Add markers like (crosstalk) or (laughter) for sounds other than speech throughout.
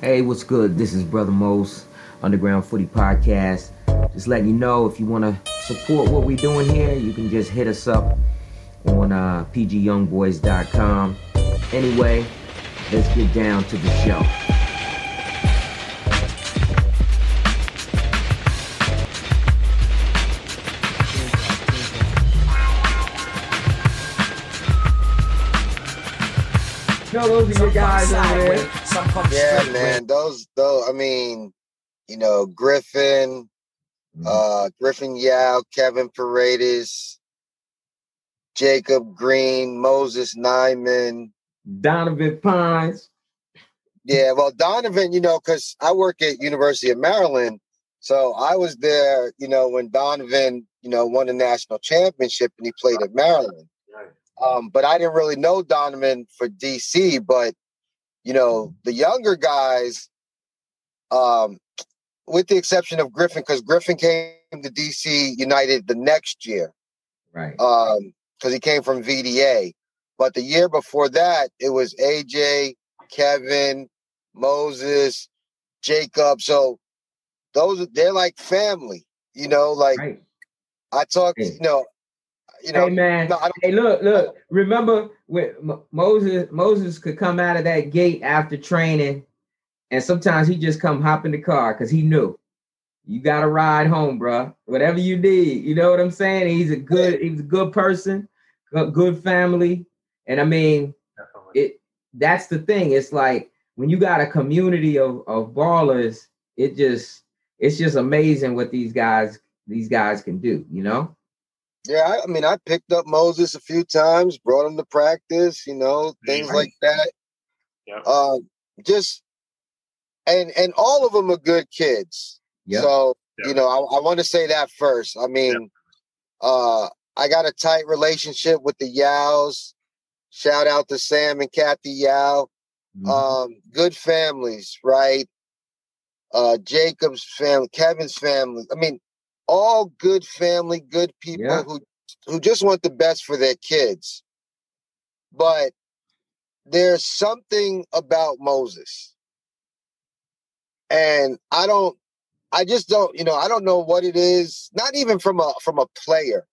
Hey, what's good? This is Brother Mose, Underground Footy Podcast. Just letting you know if you want to support what we're doing here, you can just hit us up on uh, pgyoungboys.com. Anyway, let's get down to the show. You know, those are your guys over there. Yeah, man. Those, though, I mean, you know, Griffin, Mm-hmm. uh, Griffin Yow, Kevin Paredes, Jacob Green, Moses Nyeman. Donovan Pines. Yeah, well, Donovan, you know, because I work at University of Maryland, so I was there, you know, when Donovan, you know, won the national championship and he played at Maryland. Um, but I didn't really know Donovan for DC, but you know, the younger guys, um, with the exception of Griffin, because Griffin came to DC United the next year, Right. um, because he came from VDA. But the year before that, it was AJ, Kevin, Moses, Jacob. So those they're like family, you know. Like right. I talked, you know, you know. hey man. no, I don't- Hey, look, look. Remember when Mo- Moses Moses could come out of that gate after training, and sometimes he just come hop in the car because he knew you got to ride home, bruh. Whatever you need, you know what I'm saying. He's a good, he's a good person, good, good family, and I mean, it. That's the thing. It's like when you got a community of of ballers, it just it's just amazing what these guys these guys can do. You know. Yeah, I, I mean, I picked up Moses a few times, brought him to practice, you know, things Right. like that. Yep. Um, just and and all of them are good kids. Yep. So Yep. you know, I, I want to say that first. I mean, uh, I got a tight relationship with the Yows. Shout out to Sam and Kathy Yow. Mhm. Um, good families, right? Uh, Jacob's family, Kevin's family. I mean, all good family, good people Yeah. who who just want the best for their kids. But there's something about Moses. And I don't I just don't, you know, I don't know what it is, not even from a from a player.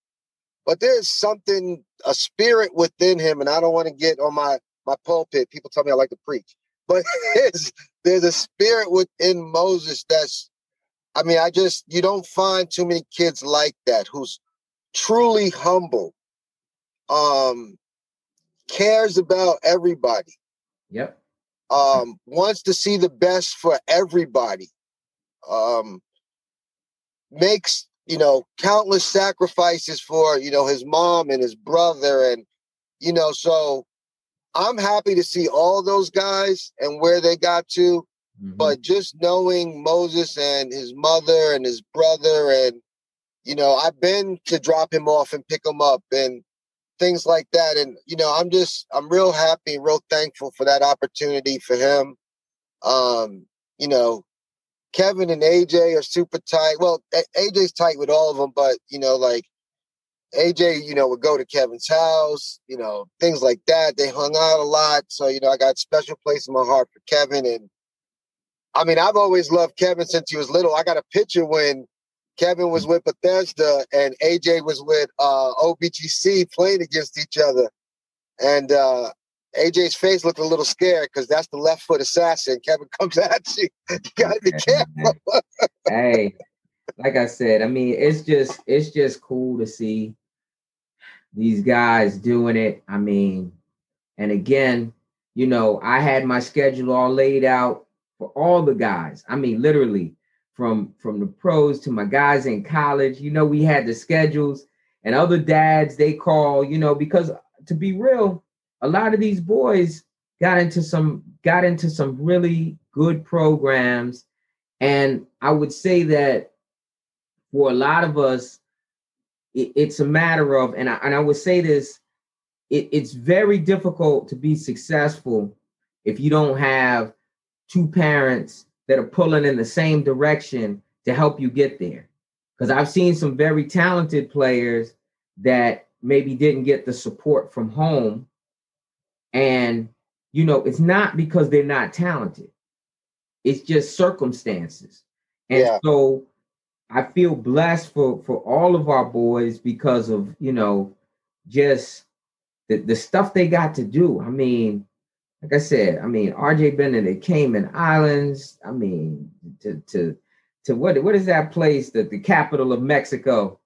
But there's something a spirit within him and I don't want to get on my my pulpit. People tell me I like to preach. But (laughs) there's there's a spirit within Moses that's I mean, I just you don't find too many kids like that who's truly humble, um, cares about everybody, Yep. um, wants to see the best for everybody, um, makes you know countless sacrifices for you know his mom and his brother, and you know so. I'm happy to see all those guys and where they got to. Mhm. but just knowing Moses and his mother and his brother and you know I've been to drop him off and pick him up and things like that and you know I'm just I'm real happy and real thankful for that opportunity for him um you know Kevin and AJ are super tight well AJ's tight with all of them but you know like AJ, you know, would go to Kevin's house, you know, things like that. They hung out a lot. So, you know, I got special place in my heart for Kevin. And I mean, I've always loved Kevin since he was little. I got a picture when Kevin was with Bethesda and AJ was with uh, OBGC playing against each other. And uh, AJ's face looked a little scared because that's the left foot assassin. Kevin (laughs) comes at you. You gotta be careful. (laughs) hey, like I said, I mean, it's just it's just cool to see these guys doing it. I mean, and again, you know, I had my schedule all laid out for all the guys. I mean, literally from from the pros to my guys in college. You know, we had the schedules and other dads they call, you know, because to be real, a lot of these boys got into some got into some really good programs and I would say that for a lot of us, it- it's a matter of, and I, and I would say this, it, it's very difficult to be successful if you don't have two parents that are pulling in the same direction to help you get there. Because I've seen some very talented players that maybe didn't get the support from home. And, you know, it's not because they're not talented. it's just circumstances. And Yeah. so I feel blessed for for all of our boys because of, you know, just the, the stuff they got to do. I mean, like I said, I mean, RJ been in the Cayman Islands. I mean, to to to what what is that place that the capital of Mexico,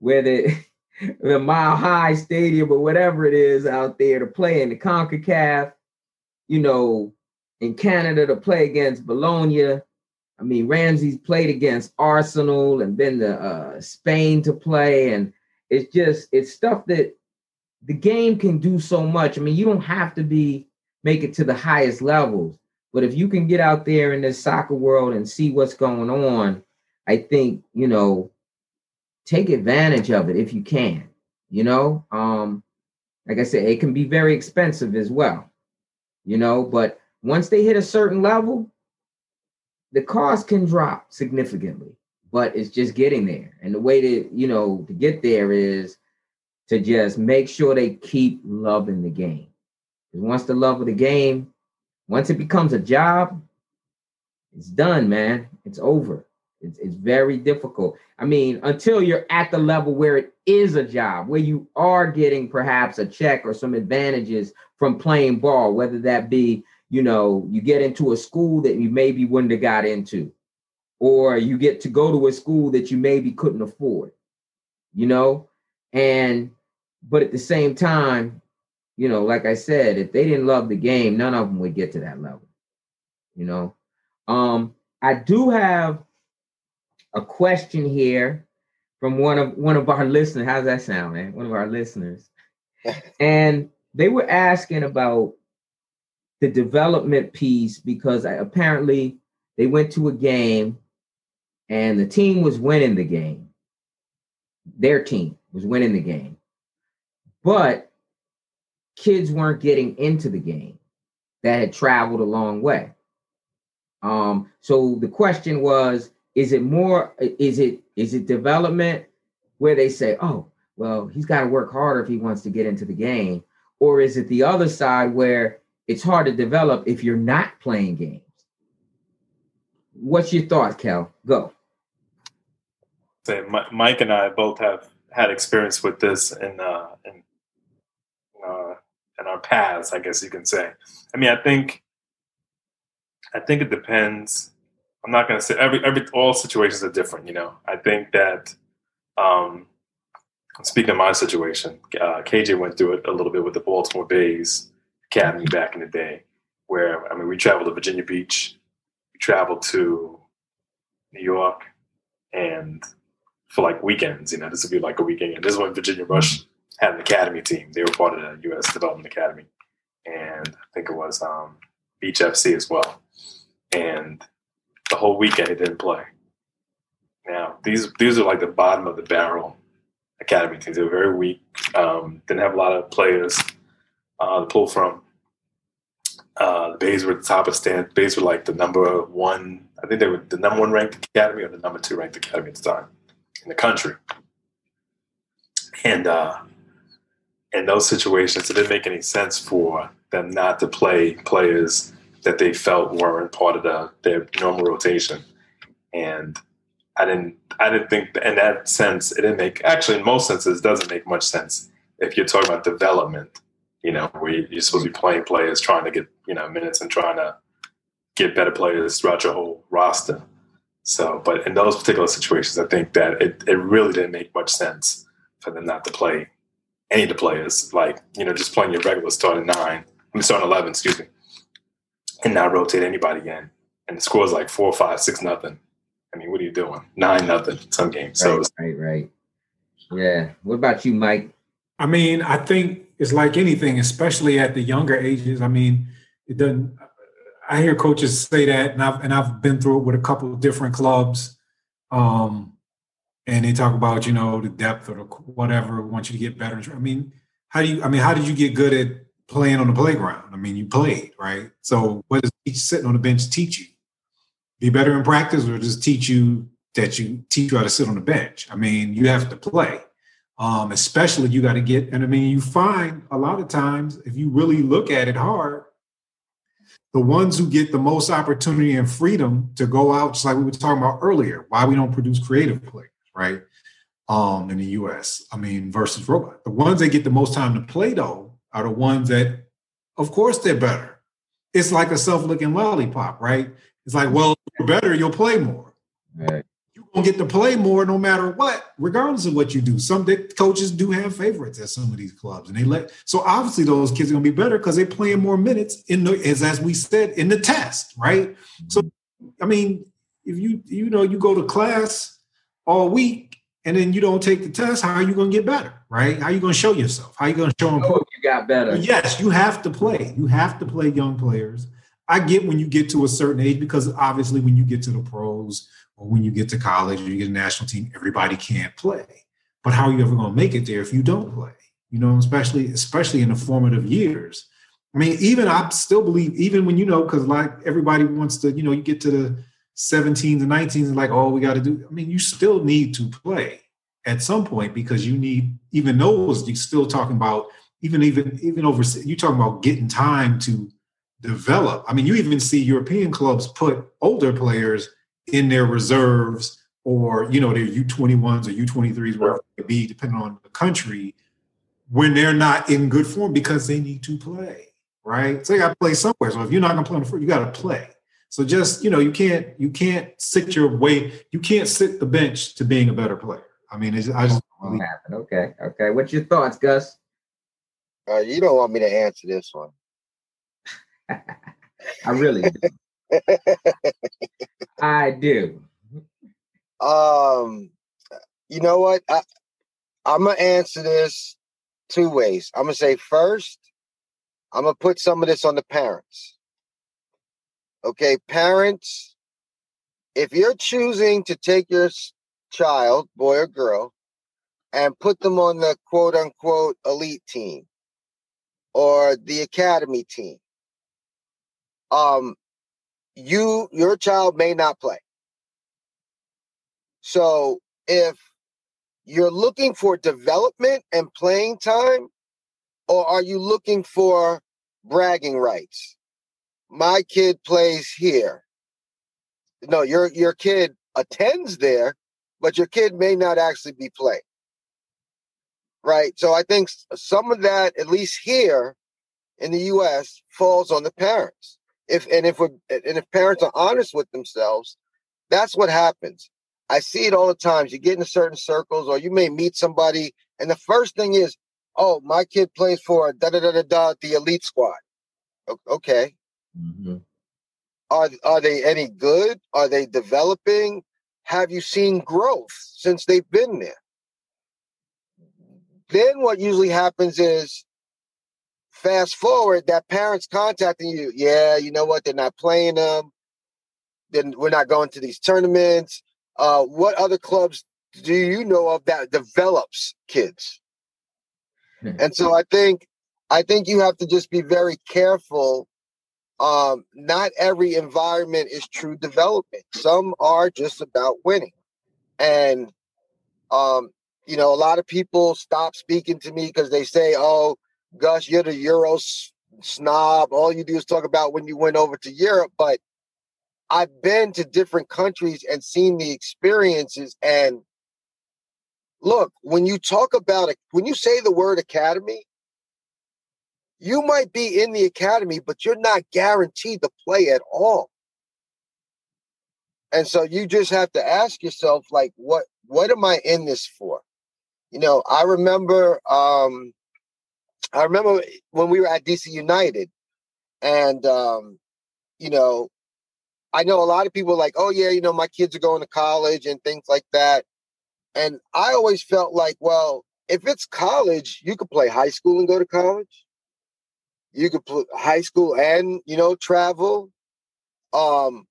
where the (laughs) the Mile High Stadium or whatever it is out there to play in the CONCACAF, you know, in Canada to play against Bologna. I mean, Ramsey's played against Arsenal and been to uh, Spain to play, and it's just it's stuff that the game can do so much. I mean, you don't have to be make it to the highest levels, but if you can get out there in this soccer world and see what's going on, I think you know take advantage of it if you can. You know, um, like I said, it can be very expensive as well. You know, but once they hit a certain level, the cost can drop significantly. But it's just getting there, and the way to you know to get there is to just make sure they keep loving the game. Once the love of the game, once it becomes a job, it's done, man. It's over. It's, it's very difficult. I mean, until you're at the level where it is a job, where you are getting perhaps a check or some advantages from playing ball, whether that be, you know, you get into a school that you maybe wouldn't have got into, or you get to go to a school that you maybe couldn't afford, you know? And, but at the same time, you know, like I said, if they didn't love the game, none of them would get to that level, you know? Um, I do have a question here from one of one of our listeners. How's that sound, man? One of our listeners. (laughs) and they were asking about the development piece because I, apparently they went to a game and the team was winning the game. Their team was winning the game. But kids weren't getting into the game that had traveled a long way. Um, so the question was, is it more, is it, is it development where they say, oh, well, he's got to work harder if he wants to get into the game? Or is it the other side where it's hard to develop if you're not playing games? What's your thoughts, Kel? Go. Say, Mike and I both have had experience with this in uh, in uh, in our paths, I guess you can say. I mean, I think I think it depends. I'm not going to say every every all situations are different. You know, I think that um, speaking of my situation, uh, KJ went through it a little bit with the Baltimore Bays Academy back in the day, where I mean, we traveled to Virginia Beach, we traveled to New York, and for like weekends, you know, this would be like a weekend. And this is when Virginia Rush had an academy team. They were part of the U.S. Development Academy, and I think it was um, Beach FC as well. And the whole weekend he didn't play. Now these these are like the bottom of the barrel academy teams. They were very weak. Um, didn't have a lot of players uh, to pull from. Uh, the Bays were at the top of stand. Bays were like the number one. I think they were the number one ranked academy or the number two ranked academy at the time in the country. And uh, in those situations, it didn't make any sense for them not to play players that they felt weren't part of the, their normal rotation. And I didn't, I didn't think in that sense it didn't make. Actually, in most senses, doesn't make much sense if you're talking about development. You know, where you're supposed to be playing players, trying to get you know minutes and trying to get better players throughout your whole roster. So, but in those particular situations, I think that it, it really didn't make much sense for them not to play any of the players. Like, you know, just playing your regular starting nine, I mean, starting 11, excuse me, and not rotate anybody in. And the score is like four, five, six, nothing. I mean, what are you doing? Nine, nothing, some games. So, right, right, right. Yeah. What about you, Mike? I mean, I think it's like anything, especially at the younger ages. I mean, it doesn't. I hear coaches say that, and I've and I've been through it with a couple of different clubs, um, and they talk about you know the depth or the whatever. Want you to get better. I mean, how do you? I mean, how did you get good at playing on the playground? I mean, you played, right? So, what does each sitting on the bench teach you? Be better in practice, or just teach you that you teach you how to sit on the bench? I mean, you have to play. Um, especially you got to get, and I mean, you find a lot of times if you really look at it hard, the ones who get the most opportunity and freedom to go out, just like we were talking about earlier, why we don't produce creative players, right? Um, in the US, I mean, versus robot. The ones that get the most time to play though are the ones that, of course, they're better. It's like a self-looking lollipop, right? It's like, well, you're better, you'll play more. Right. You're gonna get to play more no matter what, regardless of what you do. Some coaches do have favorites at some of these clubs, and they let so obviously those kids are gonna be better because they're playing more minutes in the as as we said in the test, right? So I mean, if you you know you go to class all week and then you don't take the test, how are you gonna get better, right? How are you gonna show yourself? How are you gonna show them? Oh, you got better. Yes, you have to play. You have to play young players. I get when you get to a certain age because obviously when you get to the pros or when you get to college or you get a national team, everybody can't play. But how are you ever going to make it there if you don't play? You know, especially especially in the formative years. I mean, even I still believe, even when you know, because like everybody wants to, you know, you get to the 17s and 19s and like, oh, we got to do. I mean, you still need to play at some point because you need even those. You're still talking about even even even over. You're talking about getting time to develop. I mean, you even see European clubs put older players in their reserves or, you know, their U21s or U23s, wherever it be, depending on the country, when they're not in good form because they need to play, right? So they got to play somewhere. So if you're not going to play on the floor, you got to play. So just, you know, you can't, you can't sit your way, you can't sit the bench to being a better player. I mean, it's, I just, really... happen. Okay. Okay. What's your thoughts, Gus? Uh, you don't want me to answer this one. (laughs) I really do. (laughs) I do. Um, you know what? I, I'm gonna answer this two ways. I'm gonna say first, I'm gonna put some of this on the parents. Okay, parents, if you're choosing to take your child, boy or girl, and put them on the quote unquote elite team or the academy team, um, you your child may not play. So if you're looking for development and playing time, or are you looking for bragging rights? My kid plays here. No, your your kid attends there, but your kid may not actually be playing. Right. So I think some of that, at least here in the US, falls on the parents if and if we and if parents are honest with themselves, that's what happens. I see it all the times. You get in certain circles, or you may meet somebody, and the first thing is, "Oh, my kid plays for da da da da da the elite squad." Okay. Mm-hmm. Are are they any good? Are they developing? Have you seen growth since they've been there? Then what usually happens is Fast forward, that parent's contacting you. Yeah, you know what? They're not playing them. Then we're not going to these tournaments. Uh, what other clubs do you know of that develops kids? Hmm. And so I think I think you have to just be very careful. Um, not every environment is true development. Some are just about winning. And um, you know, a lot of people stop speaking to me because they say, "Oh, Gus, you're the Euro snob. All you do is talk about when you went over to Europe. But I've been to different countries and seen the experiences. And look, when you talk about it, when you say the word academy, you might be in the academy, but you're not guaranteed to play at all. And so you just have to ask yourself, like, what what am I in this for? You know, I remember um I remember when we were at DC United, and um, you know, I know a lot of people like, oh yeah, you know, my kids are going to college and things like that. And I always felt like, well, if it's college, you could play high school and go to college. You could play high school and you know travel. Um,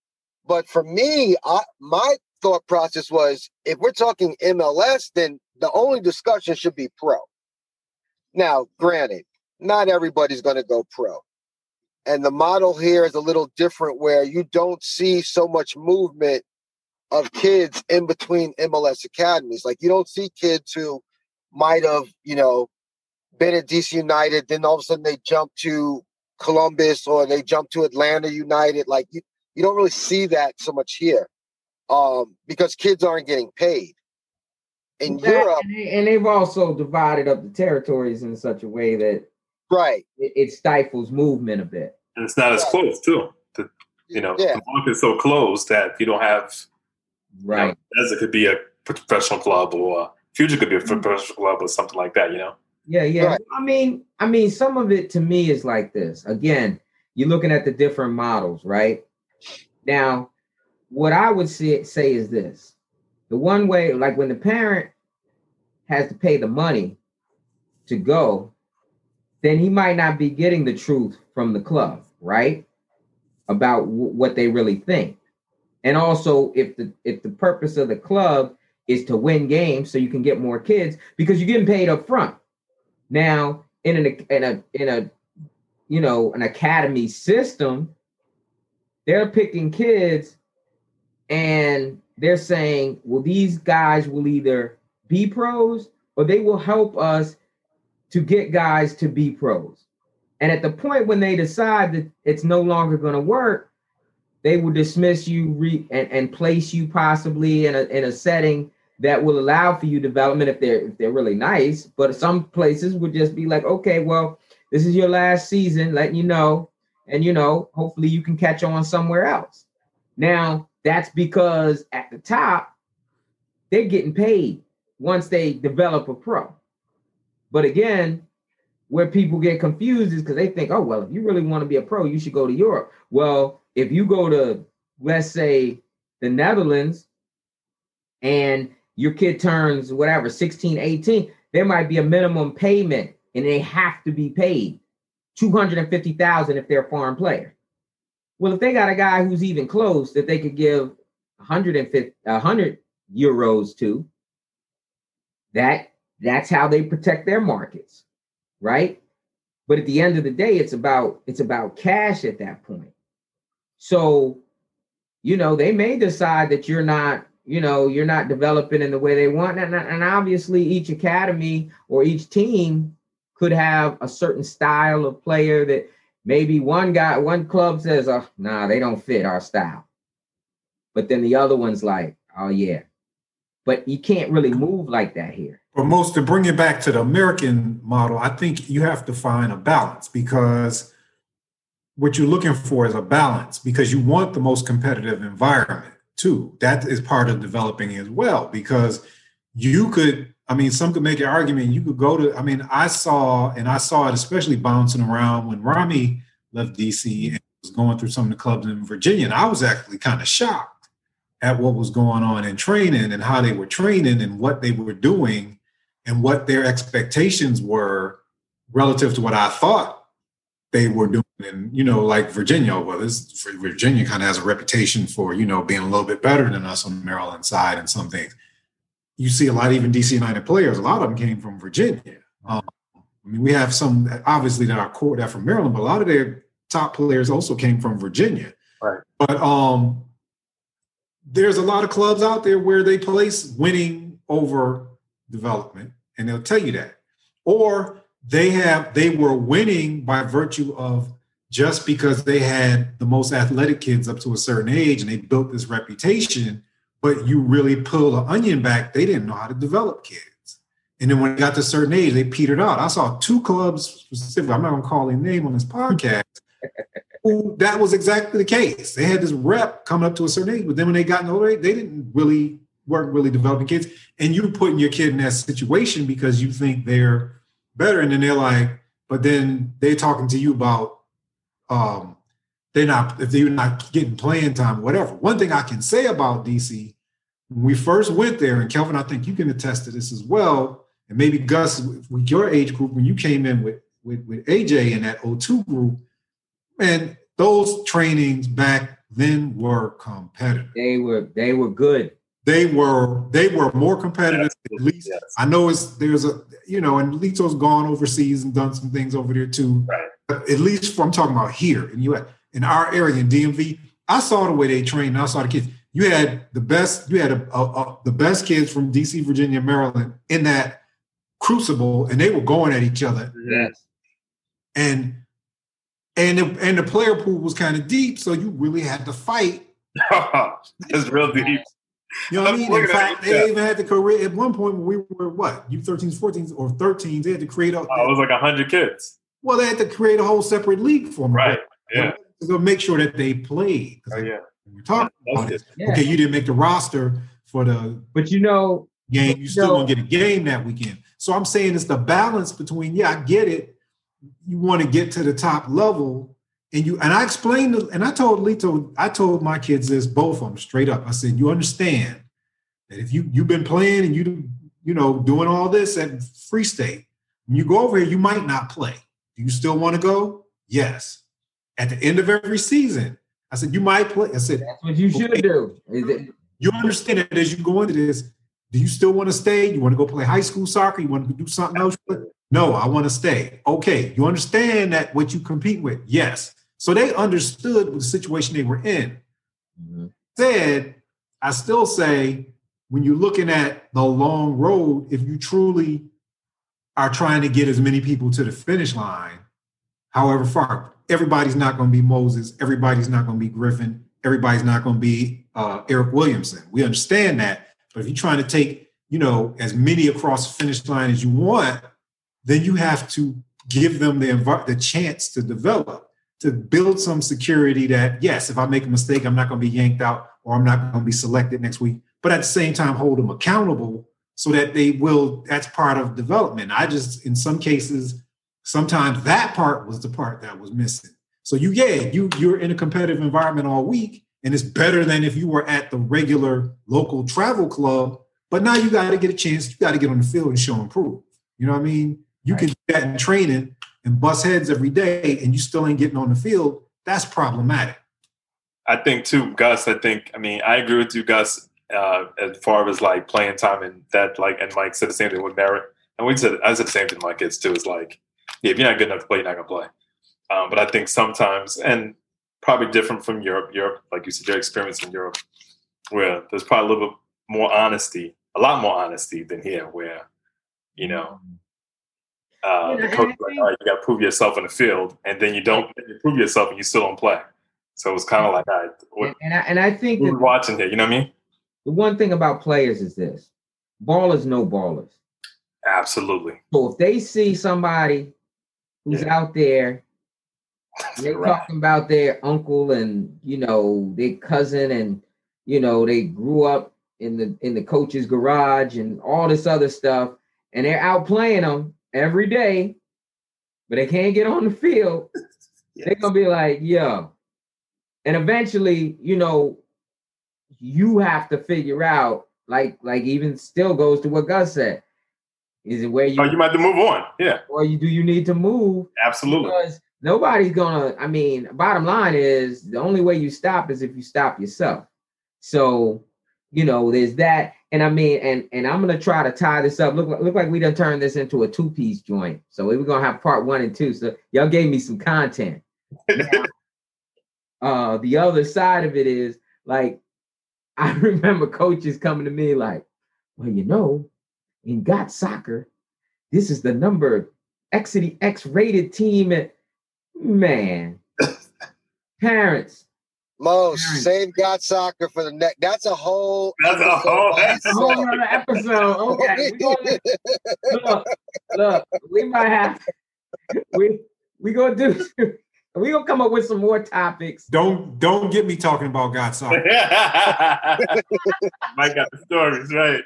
but for me, I, my thought process was, if we're talking MLS, then the only discussion should be pro. Now, granted, not everybody's going to go pro. And the model here is a little different where you don't see so much movement of kids in between MLS academies. Like you don't see kids who might have, you know, been at DC United, then all of a sudden they jump to Columbus or they jump to Atlanta United. Like you, you don't really see that so much here um, because kids aren't getting paid. In Yeah, Europe, and, they, and they've also divided up the territories in such a way that right? it, it stifles movement a bit. And it's not as close too. The, you know, Yeah, the market's so closed that you don't have Right. You know, as it could be a professional club or future could be a professional club or something like that. You know. Yeah, yeah. Right. I mean, I mean, some of it to me is like this. Again, you're looking at the different models, right? Now, what I would say, say is this: the one way, like when the parent has to pay the money to go, then he might not be getting the truth from the club, right? About w- what they really think, and also if the if the purpose of the club is to win games so you can get more kids because you're getting paid up front. Now, in an in a in a you know an academy system, they're picking kids and they're saying, well, these guys will either be pros or they will help us to get guys to be pros. And at the point when they decide that it's no longer going to work, they will dismiss you re- and, and place you possibly in a in a setting that will allow for you development if they're if they're really nice. But some places would just be like, okay, well, this is your last season, letting you know, and you know, hopefully you can catch on somewhere else. Now that's because at the top, they're getting paid once they develop a pro. But again, where people get confused is because they think, oh, well, if you really want to be a pro, you should go to Europe. Well, if you go to, let's say, the Netherlands and your kid turns whatever 16 18 there might be a minimum payment and they have to be paid 250000 if they're a foreign player. Well if they got a guy who's even close that they could give 150 100 euros to that that's how they protect their markets right? But at the end of the day it's about it's about cash at that point. So you know they may decide that you're not you know you're not developing in the way they want. And, and obviously each academy or each team could have a certain style of player that maybe one guy one club says oh nah they don't fit our style. But then the other one's like oh yeah. But you can't really move like that here. But most to bring it back to the American model, I think you have to find a balance because what you're looking for is a balance because you want the most competitive environment too. That is part of developing as well because you could, I mean, some could make an argument. You could go to, I mean, I saw, and I saw it especially bouncing around when Rami left DC and was going through some of the clubs in Virginia. And I was actually kind of shocked at what was going on in training and how they were training and what they were doing and what their expectations were relative to what I thought they were doing. And, you know, like Virginia, well, this Virginia kind of has a reputation for, you know, being a little bit better than us on the Maryland side and some things. You see a lot even DC United players, a lot of them came from Virginia. Um, I mean, we have some obviously that are core that from Maryland, but a lot of their top players also came from Virginia. Right. But um there's a lot of clubs out there where they place winning over development, and they'll tell you that. Or they have they were winning by virtue of just because they had the most athletic kids up to a certain age and they built this reputation, but you really pull the onion back, they didn't know how to develop kids. And then when they got to a certain age, they petered out. I saw two clubs specifically, I'm not gonna call their name on this podcast, (laughs) who that was exactly the case. They had this rep coming up to a certain age, but then when they got older, they didn't really weren't really developing kids. And you putting your kid in that situation because you think they're better. And then they're like, but then they're talking to you about um they're not if they're not getting playing time, whatever. One thing I can say about DC, when we first went there, and Kelvin, I think you can attest to this as well, and maybe Gus with your age group, when you came in with with, with AJ in that O2 group, and those trainings back then were competitive. they were they were good They were they were more competitive. At least yes. I know it's there's a you know, and Lito's gone overseas and done some things over there too. Right. But at least I'm talking about here in US, in our area in DMV, I saw the way they trained. I saw the kids. You had the best. You had a, a, a- the best kids from DC, Virginia, Maryland in that crucible, and they were going at each other. yes And and the, and the player pool was kind of deep, so you really had to fight. (laughs) That's real deep. You know what I mean? In fact, they yeah. even had to create at one point when we were what, you 13s, 14s, or 13s, they had to create a Oh, it was like hundred kids. well, they had to create a whole separate league for them. Right. Yeah. To make sure that they played. 'Cause Oh yeah. We're talking about That's it. it. Yeah. Okay, you didn't make the roster for the But you know, game. You still gonna get a game that weekend. So I'm saying it's the balance between, yeah, I get it. You want to get to the top level. And you and I explained and I told Lito, I told my kids this, both of them straight up. I said, you understand that if you you've been playing and you you know doing all this at free state, when you go over here, you might not play. Do you still want to go? Yes. At the end of every season, I said, you might play. I said, that's what you should Okay. do. You understand that as you go into this, do you still want to stay? You want to go play high school soccer? You want to do something else? No, I want to stay. Okay, you understand that what you compete with? Yes. So they understood the situation they were in. Mhm. Said, I still say, when you're looking at the long road, if you truly are trying to get as many people to the finish line, however far, everybody's not going to be Moses, everybody's not going to be Griffin, everybody's not going to be uh, Eryk Williamson. We understand that. But if you're trying to take, you know, as many across the finish line as you want, then you have to give them the envi- the chance to develop, to build some security that yes, if I make a mistake, I'm not going to be yanked out or I'm not going to be selected next week. But at the same time, hold them accountable so that they will. That's part of development. I just, in some cases, sometimes that part was the part that was missing. So you, yeah, you you're in a competitive environment all week, and it's better than if you were at the regular local travel club. But now you got to get a chance. You got to get on the field and show and prove. You know what I mean? You can do that in training and bust heads every day, and you still ain't getting on the field. That's problematic. I think too, Gus. I think. I mean, I agree with you, Gus. Uh, as far as like playing time and that, like, and Mike said the same thing with Merritt, and we said I said the same thing to my kids too. It's like, yeah, if you're not good enough to play, you're not gonna play. Um, but I think sometimes, and probably different from Europe. Europe, like you said, your experience in Europe, where there's probably a little bit more honesty, a lot more honesty than here, where you know uh, the coach like, all right, you got to prove yourself in the field, and then you don't you prove yourself, and you still don't play. So it's kind of like, all right, what and, I, and I think who that we watching here? You know what I mean? the one thing about players is this: ballers know ballers. Absolutely. So if they see somebody who's Yeah. out there, and they Right. talking about their uncle and you know their cousin, and you know they grew up in the in the coach's garage and all this other stuff, and they're out playing them every day, but they can't get on the field. (laughs) They're gonna be like, yo. And eventually, you know, you have to figure out, like, like even still goes to what Gus said. Is it where you Oh, you might have to move on. Yeah, or you do you need to move? absolutely. Because nobody's gonna, I mean, bottom line is the only way you stop is if you stop yourself. So, you know, there's that. And I mean, and and I'm gonna try to tie this up. Look, like- look like we done turned this into a two-piece joint. So we're gonna have part one and two. So y'all gave me some content. Now, (laughs) uh the other side of it is like I (laughs) remember coaches coming to me like, well, you know, in GotSoccer, this is the number X X rated team at man. (laughs) Parents, Mo, Parents. save GotSoccer for the next. That's a whole. That's a whole that's a whole itself. nother episode. Okay, we gonna, (laughs) look, look, we might have we we gonna do we gonna come up with some more topics. Don't don't get me talking about God soccer. (laughs) Mike got the stories right.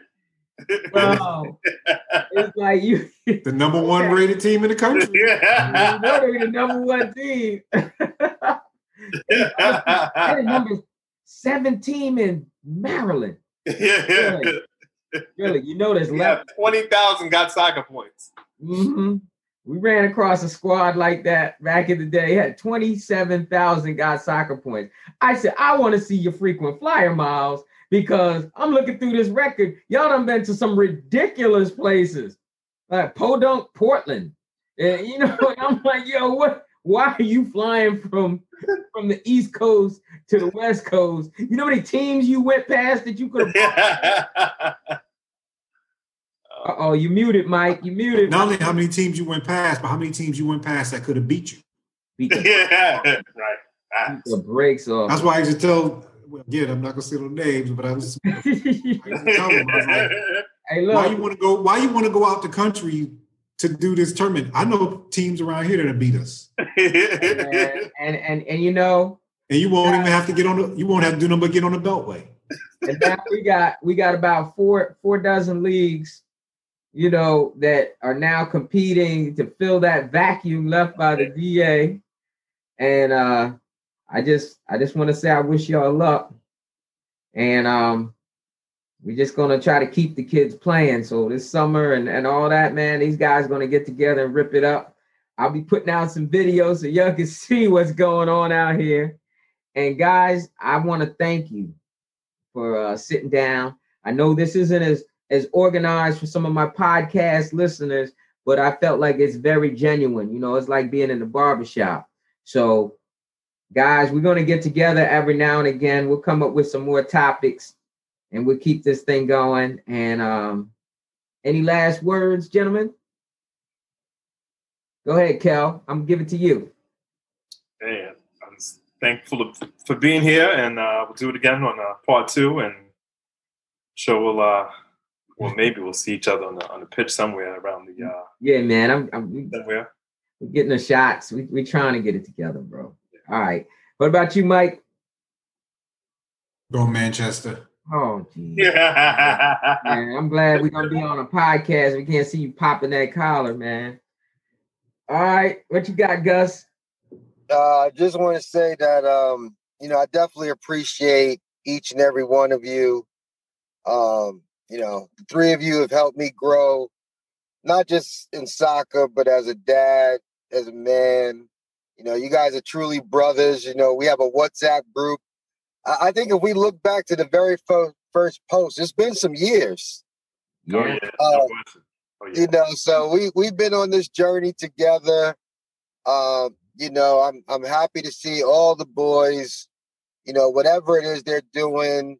Bro, (laughs) it's like you, you The number one rated team in the country. Yeah. they're the number one team. They're number seven team in Maryland. yeah, yeah. Really, you know there's (laughs) Yeah, left. twenty thousand GotSoccer points. hmm We ran across a squad like that back in the day. It had 27,000 GotSoccer points. I said, I want to see your frequent flyer miles because I'm looking through this record. Y'all done been to some ridiculous places like Podunk, Portland. And you know, (laughs) I'm like, yo, what? Why are you flying from from the East Coast to the West Coast? You know how many teams you went past that you could have? (laughs) Uh oh, you muted, Mike. You muted. Not only how many teams you went past, but how many teams you went past that could have beat you. beat the, (laughs) yeah, right. beat the brakes off. That's why I used to tell. Well, again, I'm not gonna say no names, but I was. I used to them, I was like, (laughs) hey, why you want to go? Why you want to go out the country to do this tournament? I know teams around here that beat us, and, and and and you know, and you won't even have to get on the. You won't have to do nothing but get on the beltway. and now we got we got about four four dozen leagues, you know, that are now competing to fill that vacuum left by the DA. And uh I just I just want to say I wish y'all luck. And um we're just gonna try to keep the kids playing. So this summer and, and all that, man, these guys gonna get together and rip it up. I'll be putting out some videos so y'all can (laughs) see what's going on out here. And guys, I want to thank you for uh, sitting down. I know this isn't as as organized for some of my podcast listeners, but I felt like it's very genuine. You know, it's like being in the barbershop. So, guys, we're going to get together every now and again. We'll come up with some more topics and we'll keep this thing going. And um, any last words, gentlemen? Go ahead, Kel. I'm giving to it to you. Hey, I'm thankful for being here, and uh, we'll do it again on uh, part two, and sure we'll uh, well maybe we'll see each other on the on the pitch somewhere around the uh, Yeah, man. I'm, I'm we, somewhere. we're getting the shots. We we trying to get it together, bro. All right. What about you, Mike? Go Manchester. Oh, geez. Man, I'm glad we're gonna be on a podcast. We can't see you popping that collar, man. All right, what you got, Gus? Uh, I just want to say that um, you know I definitely appreciate each and every one of you. Um, you know, the three of you have helped me grow, not just in soccer, but as a dad, as a man. You know, you guys are truly brothers. You know, we have a WhatsApp group. I, I think if we look back to the very fir- first post, it's been some years. Oh Yeah. yeah. Uh. Oh, yeah. you know so we we've been on this journey together um you know i'm i'm happy to see all the boys you know whatever it is they're doing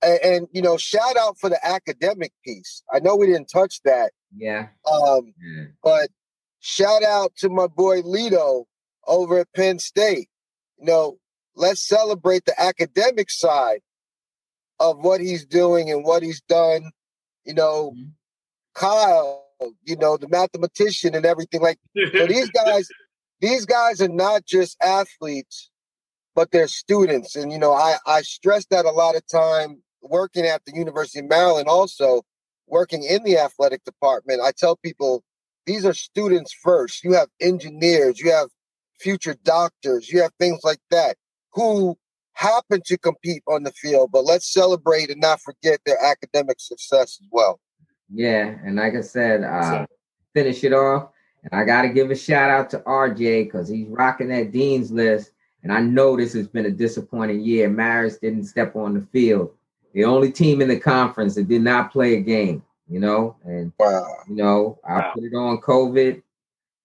and, and you know shout out for the academic piece i know we didn't touch that Yeah. um yeah. but shout out to my boy Lito over at Penn State. You know, let's celebrate the academic side of what he's doing and what he's done. You know, Mhm. Kyle, you know, the mathematician and everything like so (laughs) these guys, these guys are not just athletes, but they're students. And you know, I I stress that a lot of time working at the University of Maryland, also working in the athletic department. I tell people these are students first. You have engineers, you have future doctors, you have things like that who happen to compete on the field. But let's celebrate and not forget their academic success as well. Yeah, and like I said, uh, finish it off. And I got to give a shout out to RJ because he's rocking that Dean's list. And I know this has been a disappointing year. Maris didn't step on the field. The only team in the conference that did not play a game, you know, and Wow. you know, I Wow. put it on COVID,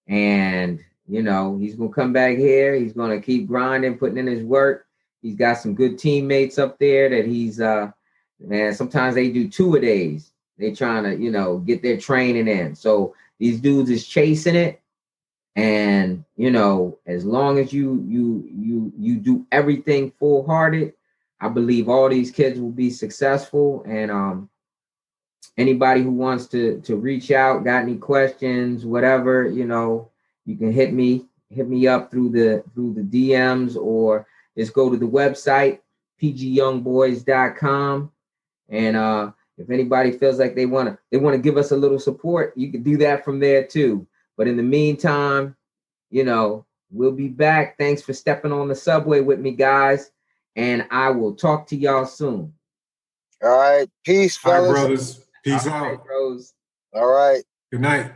and you know, he's gonna come back here. He's gonna keep grinding, putting in his work. He's got some good teammates up there that he's uh man, sometimes they do two a days. They trying to, you know, get their training in. So these dudes is chasing it. And you know, as long as you you you you do everything full hearted, I believe all these kids will be successful. And um anybody who wants to to reach out, got any questions, whatever, you know, you can hit me, hit me up through the through the DMs or just go to the website pgyoungboys.com and uh if anybody feels like they want to they want to give us a little support you can do that from there too but in the meantime you know we'll be back thanks for stepping on the subway with me guys and i will talk to y'all soon All right. Peace, All right, fellas. brothers. Peace All right, out. bros All right. Good night.